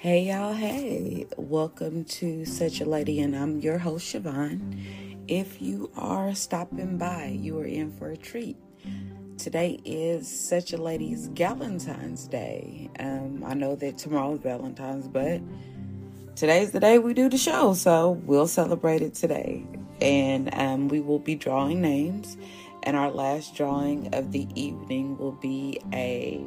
Hey y'all, hey, welcome to Such a Lady, and I'm your host Siobhan. If you are stopping by, you are in for a treat. Today is Such a Lady's Valentine's Day. Um, I know that tomorrow's Valentine's, but today's the day we do the show, so we'll celebrate it today. And um, we will be drawing names, and our last drawing of the evening will be a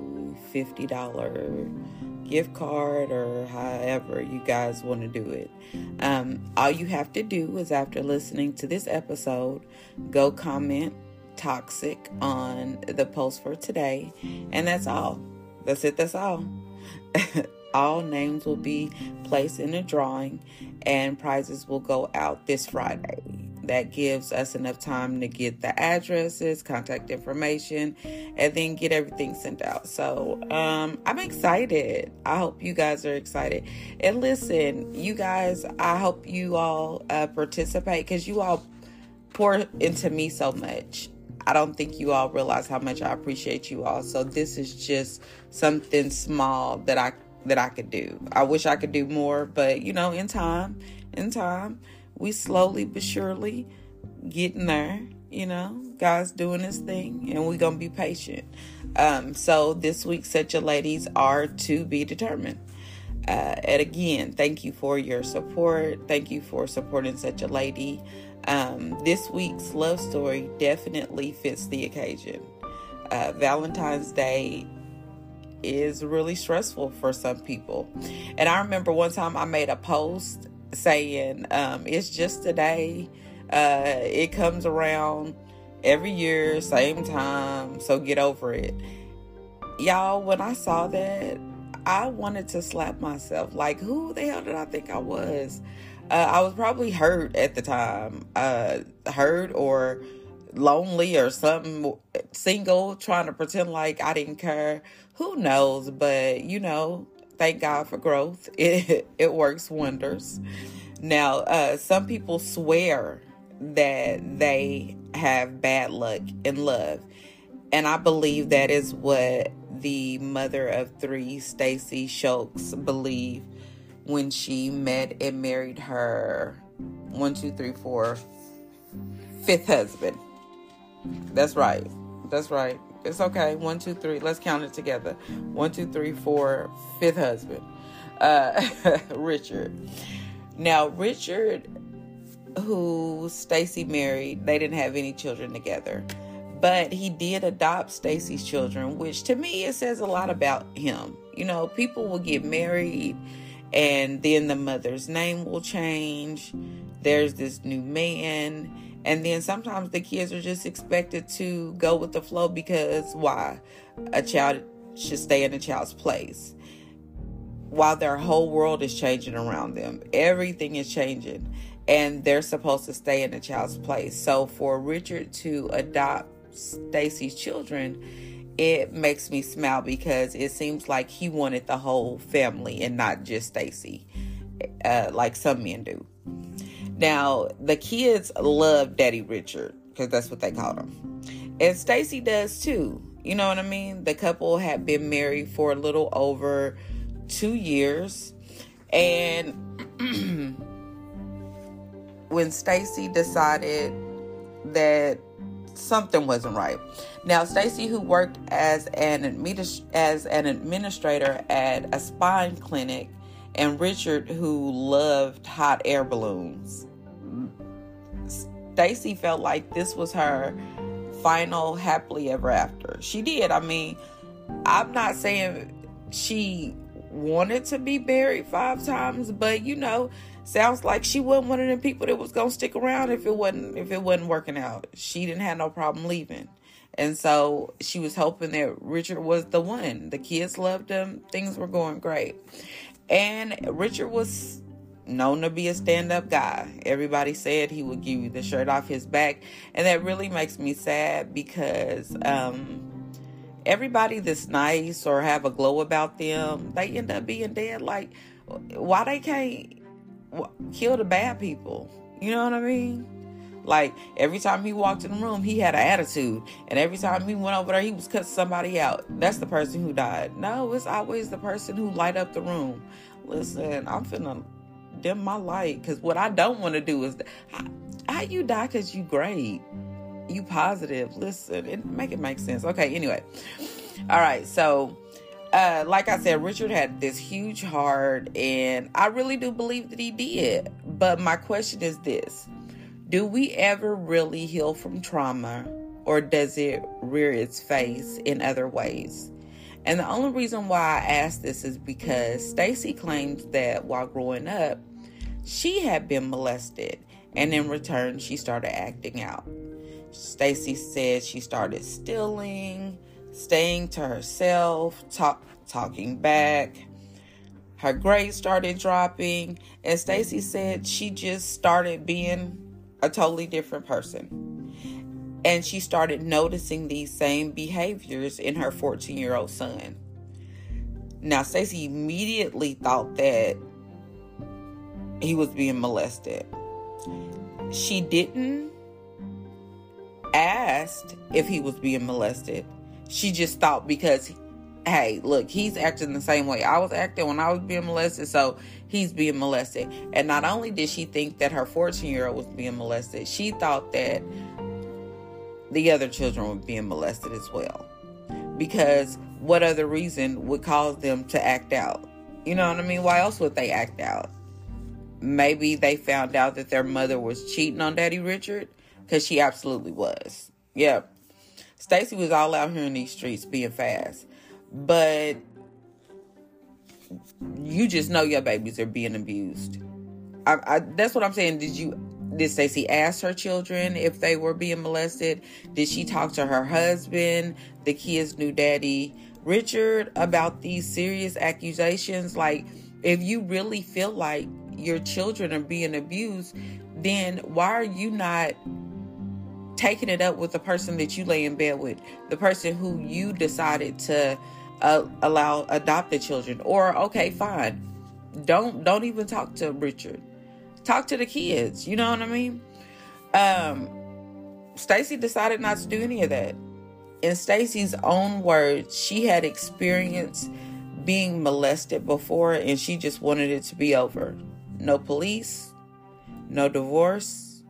$50 gift card or however you guys want to do it. Um, all you have to do is after listening to this episode, go comment toxic on the post for today, and that's all. That's it, that's all. all names will be placed in a drawing, and prizes will go out this Friday that gives us enough time to get the addresses, contact information, and then get everything sent out. So um, I'm excited. I hope you guys are excited. And listen, you guys, I hope you all uh, participate because you all pour into me so much. I don't think you all realize how much I appreciate you all. So this is just something small that I that I could do. I wish I could do more, but you know, in time, in time we slowly but surely getting there. You know, God's doing His thing, and we're gonna be patient. Um, so this week, such a ladies are to be determined. Uh, and again, thank you for your support. Thank you for supporting such a lady. Um, this week's love story definitely fits the occasion. Uh, Valentine's Day is really stressful for some people. And I remember one time I made a post saying um, it's just a day. Uh, it comes around every year, same time, so get over it. Y'all, when I saw that, I wanted to slap myself. Like, who the hell did I think I was? Uh, I was probably hurt at the time, uh, hurt or lonely or something, single, trying to pretend like I didn't care. Who knows? But you know, thank God for growth. It it works wonders. Now, uh, some people swear that they have bad luck in love, and I believe that is what the mother of three, Stacey Shulks, believed when she met and married her one, two, three, four, fifth husband. That's right. That's right. It's okay. One, two, three. Let's count it together. One, two, three, four. Fifth husband, uh, Richard. Now, Richard, who Stacey married, they didn't have any children together, but he did adopt Stacey's children, which to me it says a lot about him. You know, people will get married and then the mother's name will change. There's this new man and then sometimes the kids are just expected to go with the flow because why? A child should stay in a child's place. While their whole world is changing around them, everything is changing, and they're supposed to stay in a child's place. So for Richard to adopt Stacey's children, it makes me smile because it seems like he wanted the whole family and not just Stacey, uh, like some men do. Now, the kids love Daddy Richard because that's what they call him. And Stacey does too. You know what I mean? The couple had been married for a little over two years. And when Stacey decided that something wasn't right. Now, Stacey, who worked as an as an administrator at a spine clinic, and Richard, who loved hot air balloons. Stacey felt like this was her final happily ever after. She did. I mean, I'm not saying she wanted to be married five times, but you know, sounds like she wasn't one of them people that was gonna stick around if it wasn't if it wasn't working out. She didn't have no problem leaving. And so she was hoping that Richard was the one. The kids loved him. Things were going great. And Richard was known to be a stand up guy. Everybody said he would give you the shirt off his back. And that really makes me sad because um, everybody that's nice or have a glow about them, they end up being dead. Like, why they can't kill the bad people? You know what I mean? Like every time he walked in the room, he had an attitude, and every time he went over there, he was cutting somebody out. That's the person who died. No, it's always the person who light up the room. Listen, I'm finna dim my light because what I don't want to do is how, how you die because you great, you positive. Listen, it make it make sense. Okay, anyway, all right, so uh, like I said, Richard had this huge heart, and I really do believe that he did. But my question is this Do we ever really heal from trauma, or does it rear its face in other ways? And the only reason why I ask this is because Stacey claims that while growing up, she had been molested, and in return, she started acting out. Stacey said she started stealing staying to herself, talk, talking back. Her grades started dropping, and Stacey said she just started being a totally different person. And she started noticing these same behaviors in her 14 year old son. Now, Stacey immediately thought that he was being molested. She didn't ask if he was being molested she just thought because hey, look, he's acting the same way I was acting when I was being molested, so he's being molested. And not only did she think that her 14 year old was being molested, she thought that the other children were being molested as well. Because what other reason would cause them to act out? You know what I mean? Why else would they act out? Maybe they found out that their mother was cheating on Daddy Richard, because she absolutely was. Yep. Stacey was all out here in these streets being fast. But you just know your babies are being abused. I, I, that's what I'm saying. Did you did Stacey ask her children if they were being molested? Did she talk to her husband, the kid's new daddy, Richard, about these serious accusations? Like, if you really feel like your children are being abused, then why are you not taking it up with the person that you lay in bed with, the person who you decided to uh, allow adopt the children. Or okay, fine, don't don't even talk to Richard. Talk to the kids. You know what I mean? Um, Stacey decided not to do any of that. In Stacey's own words, she had experienced being molested before and she just wanted it to be over. No police, no divorce,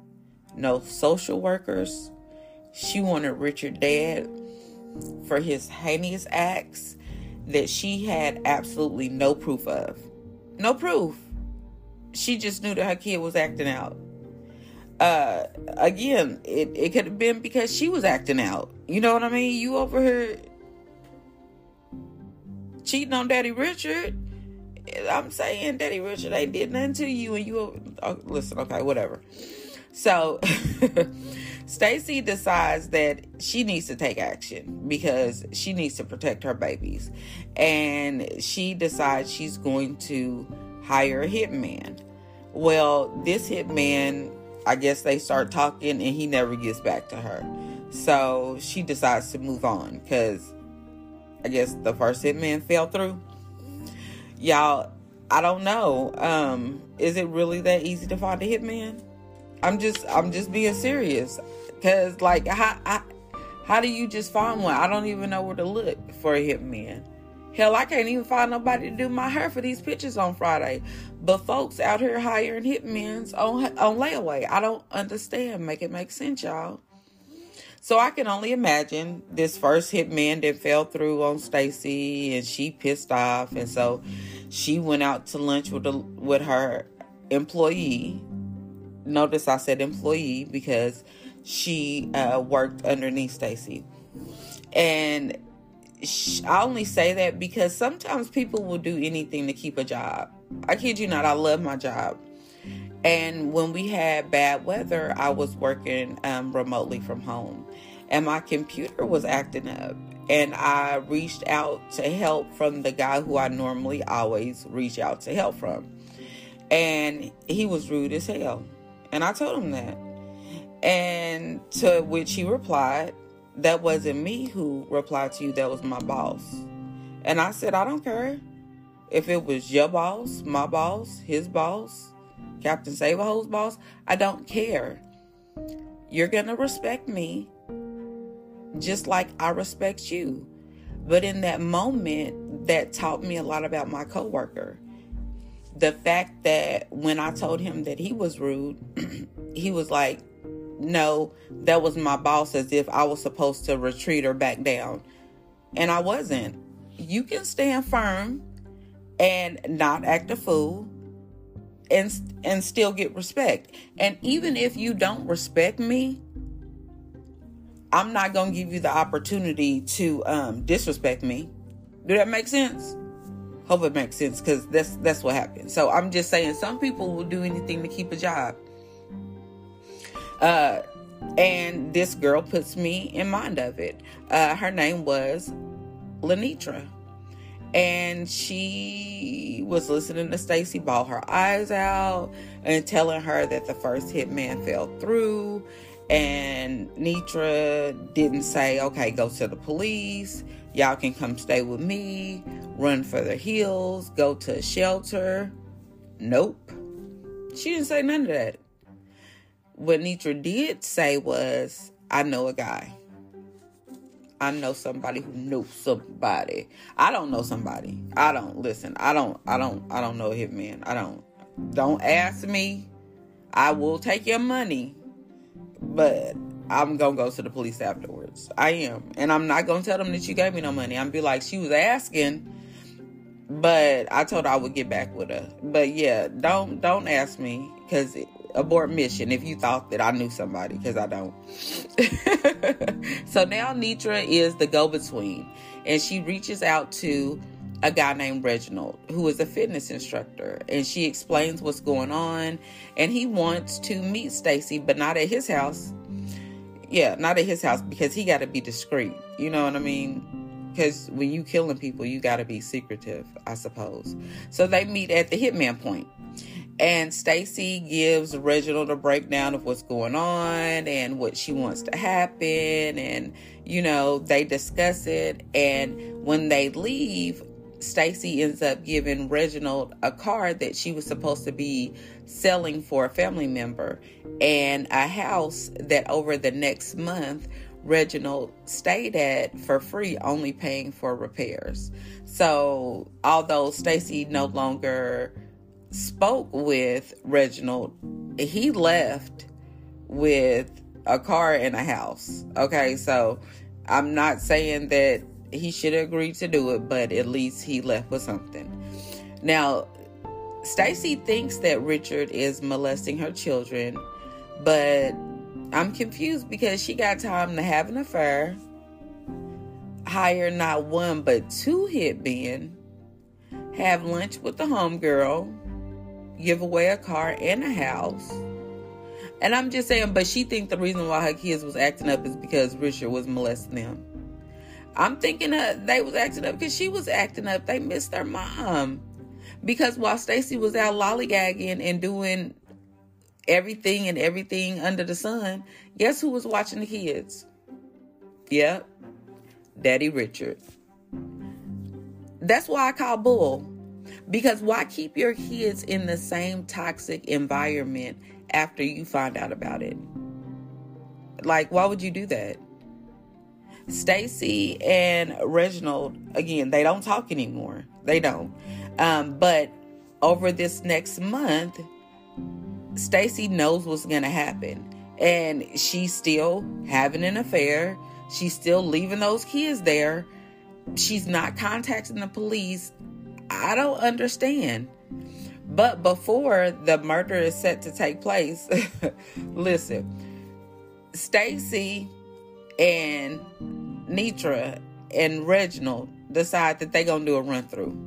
no social workers. She wanted Richard dead for his heinous acts that she had absolutely no proof of. No proof. She just knew that her kid was acting out. Uh, again, it, it could have been because she was acting out. You know what I mean? You over here cheating on Daddy Richard. I'm saying Daddy Richard ain't did nothing to you, and you oh, listen. Okay, whatever. So Stacey decides that she needs to take action because she needs to protect her babies. And she decides she's going to hire a hitman. Well, this hitman, I guess they start talking and he never gets back to her. So she decides to move on because I guess the first hitman fell through. Y'all, I don't know. Um, is it really that easy to find a hitman? I'm just I'm just being serious. Cause like how I, how do you just find one? I don't even know where to look for a hitman. Hell, I can't even find nobody to do my hair for these pictures on Friday. But folks out here hiring hitmen on on layaway. I don't understand. Make it make sense, y'all. So I can only imagine this first hitman that fell through on Stacey, and she pissed off, and so she went out to lunch with a, with her employee notice I said employee because she uh, worked underneath Stacey. And she, I only say that because sometimes people will do anything to keep a job. I kid you not, I love my job. And when we had bad weather, I was working um, remotely from home. And my computer was acting up. And I reached out to help from the guy who I normally always reach out to help from. And he was rude as hell. And I told him that. And to which he replied, That wasn't me who replied to you, that was my boss. And I said, I don't care. If it was your boss, my boss, his boss, Captain Saberho's boss, I don't care. You're going to respect me just like I respect you. But in that moment, that taught me a lot about my coworker. The fact that when I told him that he was rude, he was like, No, that was my boss, as if I was supposed to retreat or back down. And I wasn't. You can stand firm and not act a fool and and still get respect. And even if you don't respect me, I'm not going to give you the opportunity to um, disrespect me. Do that make sense? Hope it makes sense because that's that's what happens. So I'm just saying, some people will do anything to keep a job. Uh, and this girl puts me in mind of it. Uh, her name was Lenitra, and she was listening to Stacey ball her eyes out and telling her that the first hitman fell through and Nitra didn't say, okay, go to the police. Y'all can come stay with me, run for the hills, go to a shelter. Nope. She didn't say none of that. What Nitra did say was, I know a guy. I know somebody who knew somebody. I don't know somebody. I don't listen. I don't I don't I don't know a hitman. I don't. Don't ask me. I will take your money but I'm gonna go to the police afterwards. I am, and I'm not gonna tell them that you gave me no money. I'm be like, she was asking, but I told her I would get back with her. But yeah, don't don't ask me because abort mission if you thought that I knew somebody because I don't. so now Nitra is the go between, and she reaches out to a guy named Reginald who is a fitness instructor and she explains what's going on and he wants to meet Stacey but not at his house. Yeah, not at his house because he got to be discreet. You know what I mean? Cuz when you killing people, you got to be secretive, I suppose. So they meet at the hitman point. And Stacey gives Reginald a breakdown of what's going on and what she wants to happen and you know, they discuss it and when they leave, Stacey ends up giving Reginald a car that she was supposed to be selling for a family member and a house that over the next month Reginald stayed at for free, only paying for repairs. So, although Stacey no longer spoke with Reginald, he left with a car and a house. Okay, so I'm not saying that he should agree to do it, but at least he left with something. Now, Stacey thinks that Richard is molesting her children, but I'm confused because she got time to have an affair, hire not one but two hit men, have lunch with the homegirl, give away a car and a house. And I'm just saying, but she think the reason why her kids was acting up is because Richard was molesting them. I'm thinking that they was acting up because she was acting up. They missed their mom. Because while Stacey was out lollygagging and doing everything and everything under the sun, guess who was watching the kids? Yep, Daddy Richard. That's why I call bull. Because why keep your kids in the same toxic environment after you find out about it? Like, why would you do that? Stacey and Reginald, again, they don't talk anymore. They don't. Um, but over this next month, Stacey knows what's going to happen. And she's still having an affair. She's still leaving those kids there. She's not contacting the police. I don't understand. But before the murder is set to take place, listen, Stacey and Nitra and Reginald decide that they're gonna do a run through,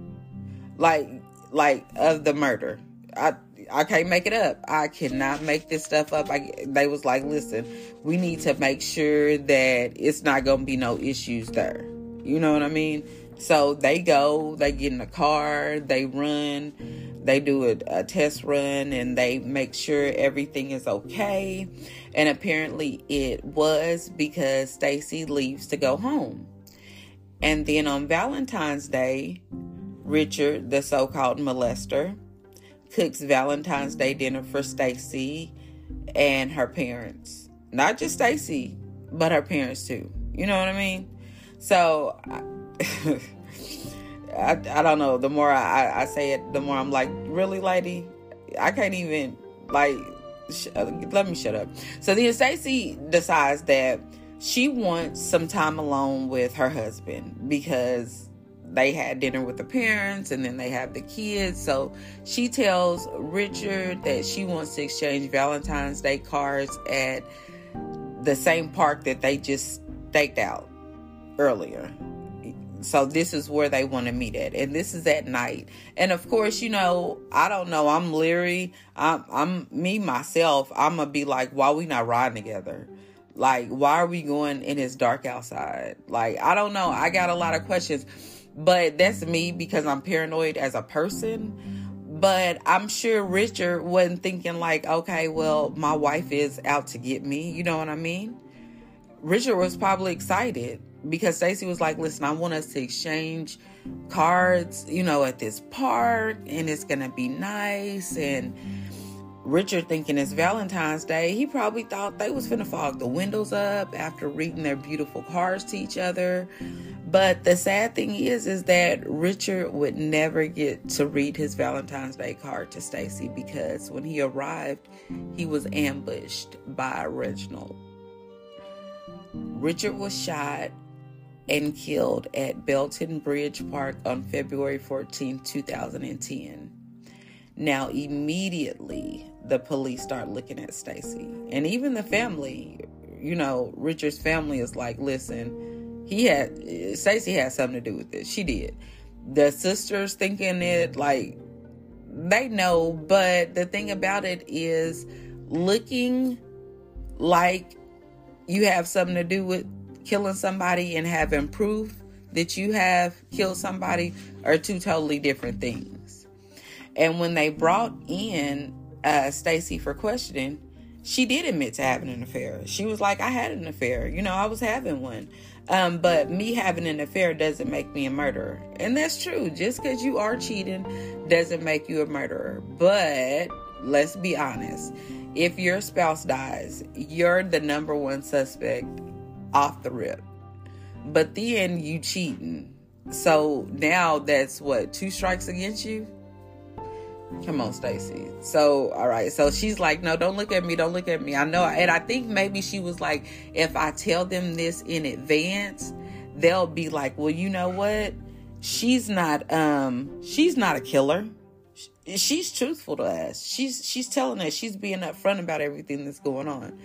like like of the murder. I I can't make it up. I cannot make this stuff up. I, they was like, listen, we need to make sure that it's not gonna be no issues there. You know what I mean? So they go, they get in the car, they run they do a, a, test run and they make sure everything is okay. And apparently it was because Stacey leaves to go home. And then on Valentine's Day, Richard, the so-called molester, cooks Valentine's Day dinner for Stacey, and her parents. Not just Stacey, but her parents too. You know what I mean? So I, I don't know. The more I, I say it, the more I'm like, really, lady? I can't even like. Sh- uh, let me shut up. So then Stacey decides that she wants some time alone with her husband because they had dinner with the parents and then they have the kids. So she tells Richard that she wants to exchange Valentine's Day cards at the same park that they just staked out earlier. So this is where they want to meet at, and this is at night. And of course, you know, I don't know. I'm leery. I'm, I'm me myself. I'm gonna be like, why we not riding together? Like, why are we going in it's dark outside? Like, I don't know. I got a lot of questions, but that's me because I'm paranoid as a person. But I'm sure Richard wasn't thinking like, okay, well, my wife is out to get me. You know what I mean? Richard was probably excited because Stacey was like, listen, I want us to exchange cards, you know, at this park and it's going to be nice. And Richard thinking it's Valentine's Day, he probably thought they was finna fog the windows up after reading their beautiful cards to each other. But the sad thing is, is that Richard would never get to read his Valentine's Day card to Stacey because when he arrived, he was ambushed by Reginald. Richard was shot and killed at Belton Bridge Park on February 14, 2010. Now, immediately, the police start looking at Stacey. And even the family, you know, Richard's family is like, listen, he had, Stacey had something to do with this. She did. The sisters thinking it, like, they know, but the thing about it is looking like you have something to do with killing somebody and having proof that you have killed somebody are two totally different things. And when they brought in uh, Stacey for questioning, she did admit to having an affair. She was like, I had an affair. You know, I was having one. Um, but me having an affair doesn't make me a murderer. And that's true. Just because you are cheating doesn't make you a murderer. But let's be honest if your spouse dies, you're the number one suspect off the rip. But then you cheating. So now that's what, two strikes against you? Come on, Stacey. So, all right. So she's like, no, don't look at me. Don't look at me. I know. And I think maybe she was like, if I tell them this in advance, they'll be like, well, you know what? She's not, um, she's not a killer. She's truthful to us. She's, she's telling us, she's being upfront about everything that's going on.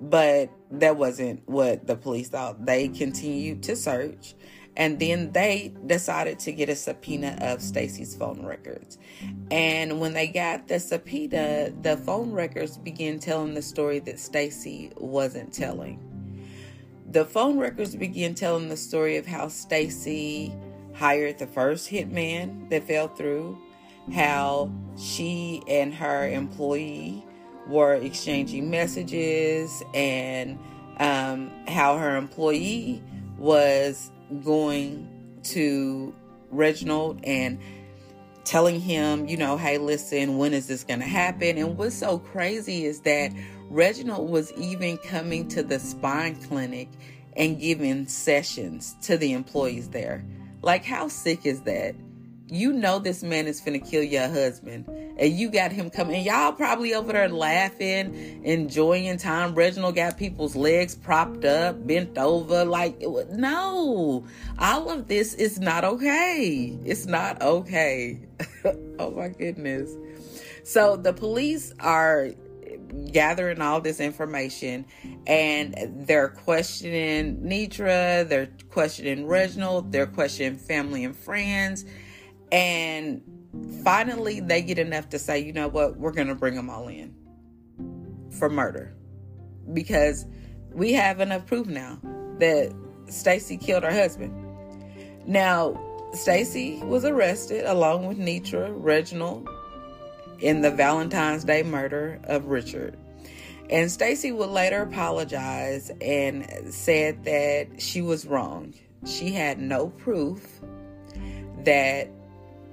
But that wasn't what the police thought. They continued to search and then they decided to get a subpoena of Stacey's phone records. And when they got the subpoena, the phone records began telling the story that Stacey wasn't telling. The phone records began telling the story of how Stacey hired the first hitman that fell through, how she and her employee were exchanging messages and um, how her employee was going to Reginald and telling him, you know, hey, listen, when is this going to happen? And what's so crazy is that Reginald was even coming to the spine clinic and giving sessions to the employees there. Like, how sick is that? You know this man is finna kill your husband and you got him coming y'all probably over there laughing enjoying time. Reginald got people's legs propped up bent over like no. All of this is not okay. It's not okay. Oh my goodness. So the police are gathering all this information and they're questioning Nitra, they're questioning Reginald, they're questioning family and friends, and finally, they get enough to say, you know what, we're going to bring them all in for murder. Because we have enough proof now that Stacey killed her husband. Now, Stacey was arrested along with Nitra Reginald in the Valentine's Day murder of Richard. And Stacey would later apologize and said that she was wrong. She had no proof that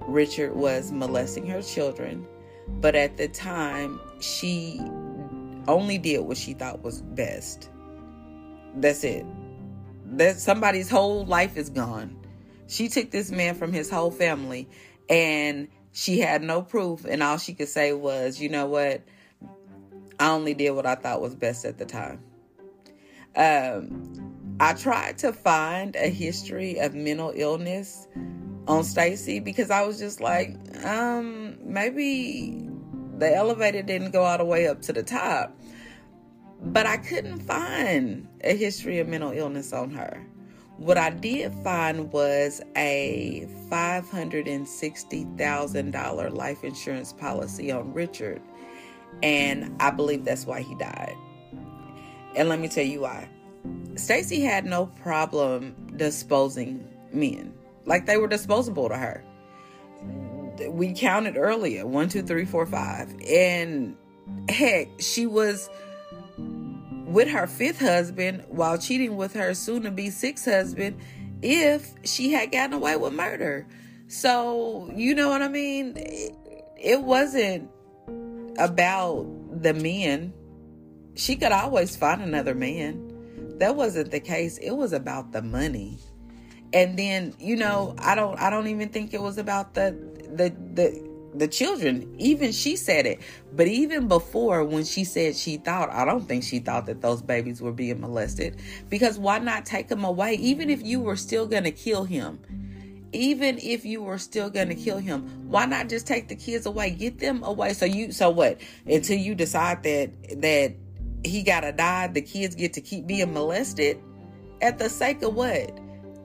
Richard was molesting her children, but at the time, she only did what she thought was best. That's it. That somebody's whole life is gone. She took this man from his whole family and she had no proof and all she could say was, "You know what? I only did what I thought was best at the time." Um I tried to find a history of mental illness on Stacey because I was just like, um, maybe the elevator didn't go all the way up to the top. But I couldn't find a history of mental illness on her. What I did find was a $560,000 life insurance policy on Richard. And I believe that's why he died. And let me tell you why. Stacey had no problem disposing men. Like they were disposable to her. We counted earlier one, two, three, four, five. And heck, she was with her fifth husband while cheating with her soon to be sixth husband if she had gotten away with murder. So, you know what I mean? It wasn't about the men. She could always find another man. That wasn't the case. It was about the money. And then, you know, I don't I don't even think it was about the the the the children. Even she said it. But even before when she said she thought, I don't think she thought that those babies were being molested because why not take them away even if you were still going to kill him? Even if you were still going to kill him, why not just take the kids away? Get them away. So you so what? Until you decide that that he gotta die, the kids get to keep being molested at the sake of what?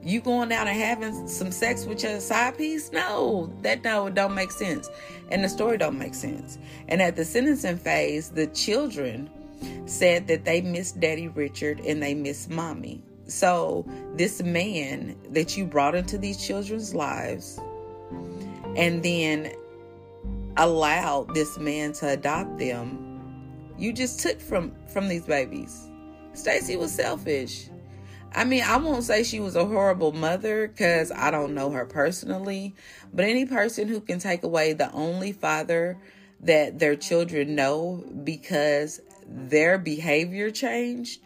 You going out and having some sex with your side piece? No, that no, don't make sense. And the story don't make sense. And at the sentencing phase, the children said that they miss Daddy Richard and they miss Mommy. So this man that you brought into these children's lives and then allowed this man to adopt them you just took from from these babies. Stacey was selfish. I mean, I won't say she was a horrible mother because I don't know her personally, but any person who can take away the only father that their children know because their behavior changed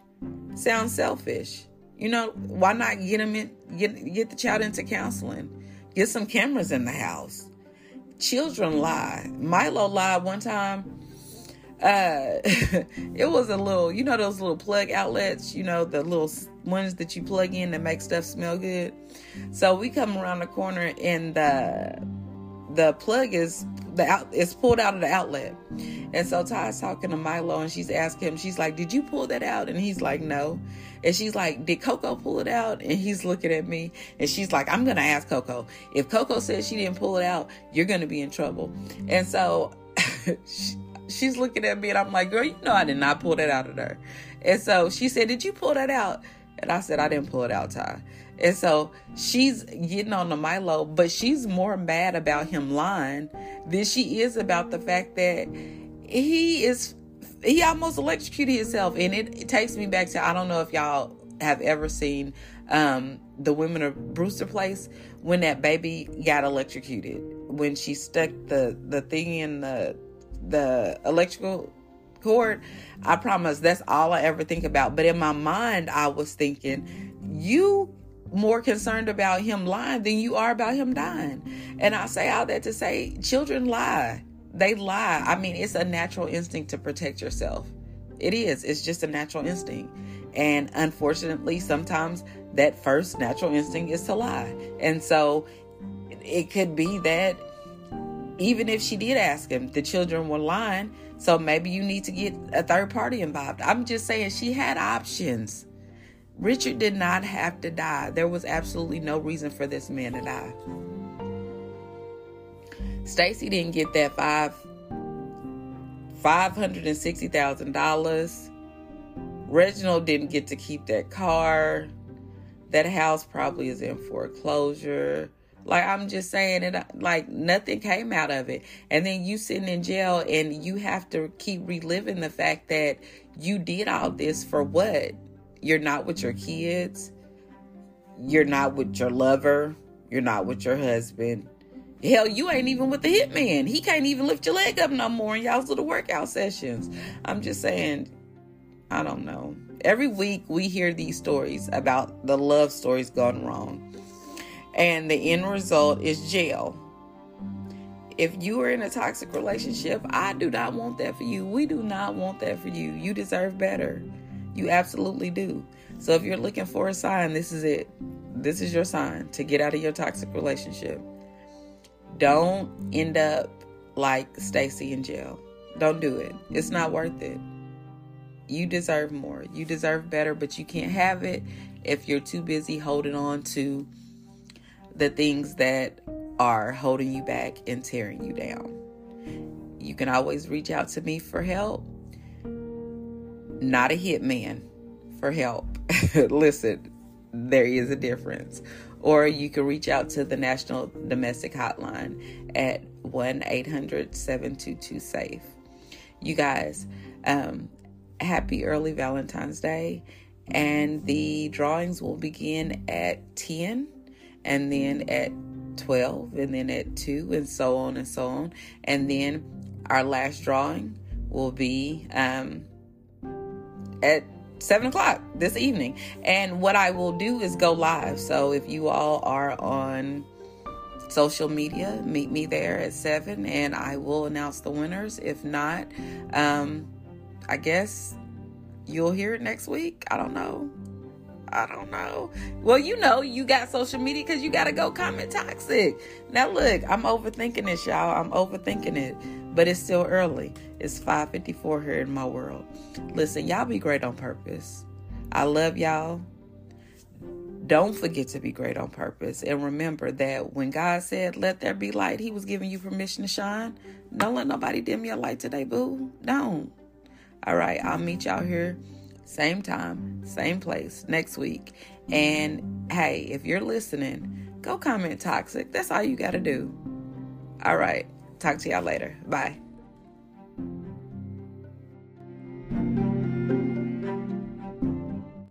sounds selfish. You know, why not get them in, get get the child into counseling? Get some cameras in the house. Children lie. Milo lied one time uh it was a little you know those little plug outlets you know the little ones that you plug in that make stuff smell good? So we come around the corner and the the plug is the out it's pulled out of the outlet. And so Ty's talking to Milo and she's asking him she's like did you pull that out? And he's like no. And she's like did Coco pull it out? And he's looking at me and she's like I'm gonna ask Coco. If Coco says she didn't pull it out you're gonna be in trouble. And so she's looking at me and I'm like, girl, you know I did not pull that out of her. And so she said, Did you pull that out? And I said, I didn't pull it out, Ty. And so she's getting on the Milo, but she's more mad about him lying than she is about the fact that he is he almost electrocuted himself. And it, it takes me back to I don't know if y'all have ever seen um, the women of Brewster Place when that baby got electrocuted when she stuck the the thing in the the electrical cord, I promise that's all I ever think about. But in my mind, I was thinking, you more concerned about him lying than you are about him dying. And I say all that to say, children lie. They lie. I mean, it's a natural instinct to protect yourself. It is. It's just a natural instinct. And unfortunately, sometimes that first natural instinct is to lie. And so it could be that even if she did ask him, the children were lying. So maybe you need to get a third party involved. I'm just saying she had options. Richard did not have to die. There was absolutely no reason for this man to die. Stacey didn't get that five five hundred and sixty thousand dollars. Reginald didn't get to keep that car. That house probably is in foreclosure. Like I'm just saying it like nothing came out of it. And then you sitting in jail and you have to keep reliving the fact that you did all this for what? You're not with your kids. You're not with your lover. You're not with your husband. Hell, you ain't even with the hitman. He can't even lift your leg up no more in y'all's little workout sessions. I'm just saying, I don't know. Every week we hear these stories about the love stories gone wrong. And the end result is jail. If you are in a toxic relationship, I do not want that for you. We do not want that for you. You deserve better. You absolutely do. So if you're looking for a sign, this is it. This is your sign to get out of your toxic relationship. Don't end up like Stacey in jail. Don't do it. It's not worth it. You deserve more. You deserve better, but you can't have it if you're too busy holding on to the things that are holding you back and tearing you down. You can always reach out to me for help. Not a hitman for help. Listen, there is a difference. Or you can reach out to the National Domestic Hotline at 1 800 722 SAFE. You guys, um, happy early Valentine's Day. And the drawings will begin at 10 and then at 12 and then at 2 and so on and so on. And then our last drawing will be um, at 7 o'clock this evening. And what I will do is go live. So if you all are on social media, meet me there at 7 and I will announce the winners. If not, um, I guess you'll hear it next week. I don't know. I don't know. Well, you know, you got social media because you got to go comment toxic. Now, look, I'm overthinking this, y'all. I'm overthinking it, but it's still early. It's 5:54 here in my world. Listen, y'all be great on purpose. I love y'all. Don't forget to be great on purpose. And remember that when God said, Let there be light, He was giving you permission to shine. Don't let nobody dim your light today, boo. Don't. All right, I'll meet y'all here same time, same place next week. And hey, if you're listening, go comment toxic. That's all you got to do. All right. Talk to y'all later. Bye.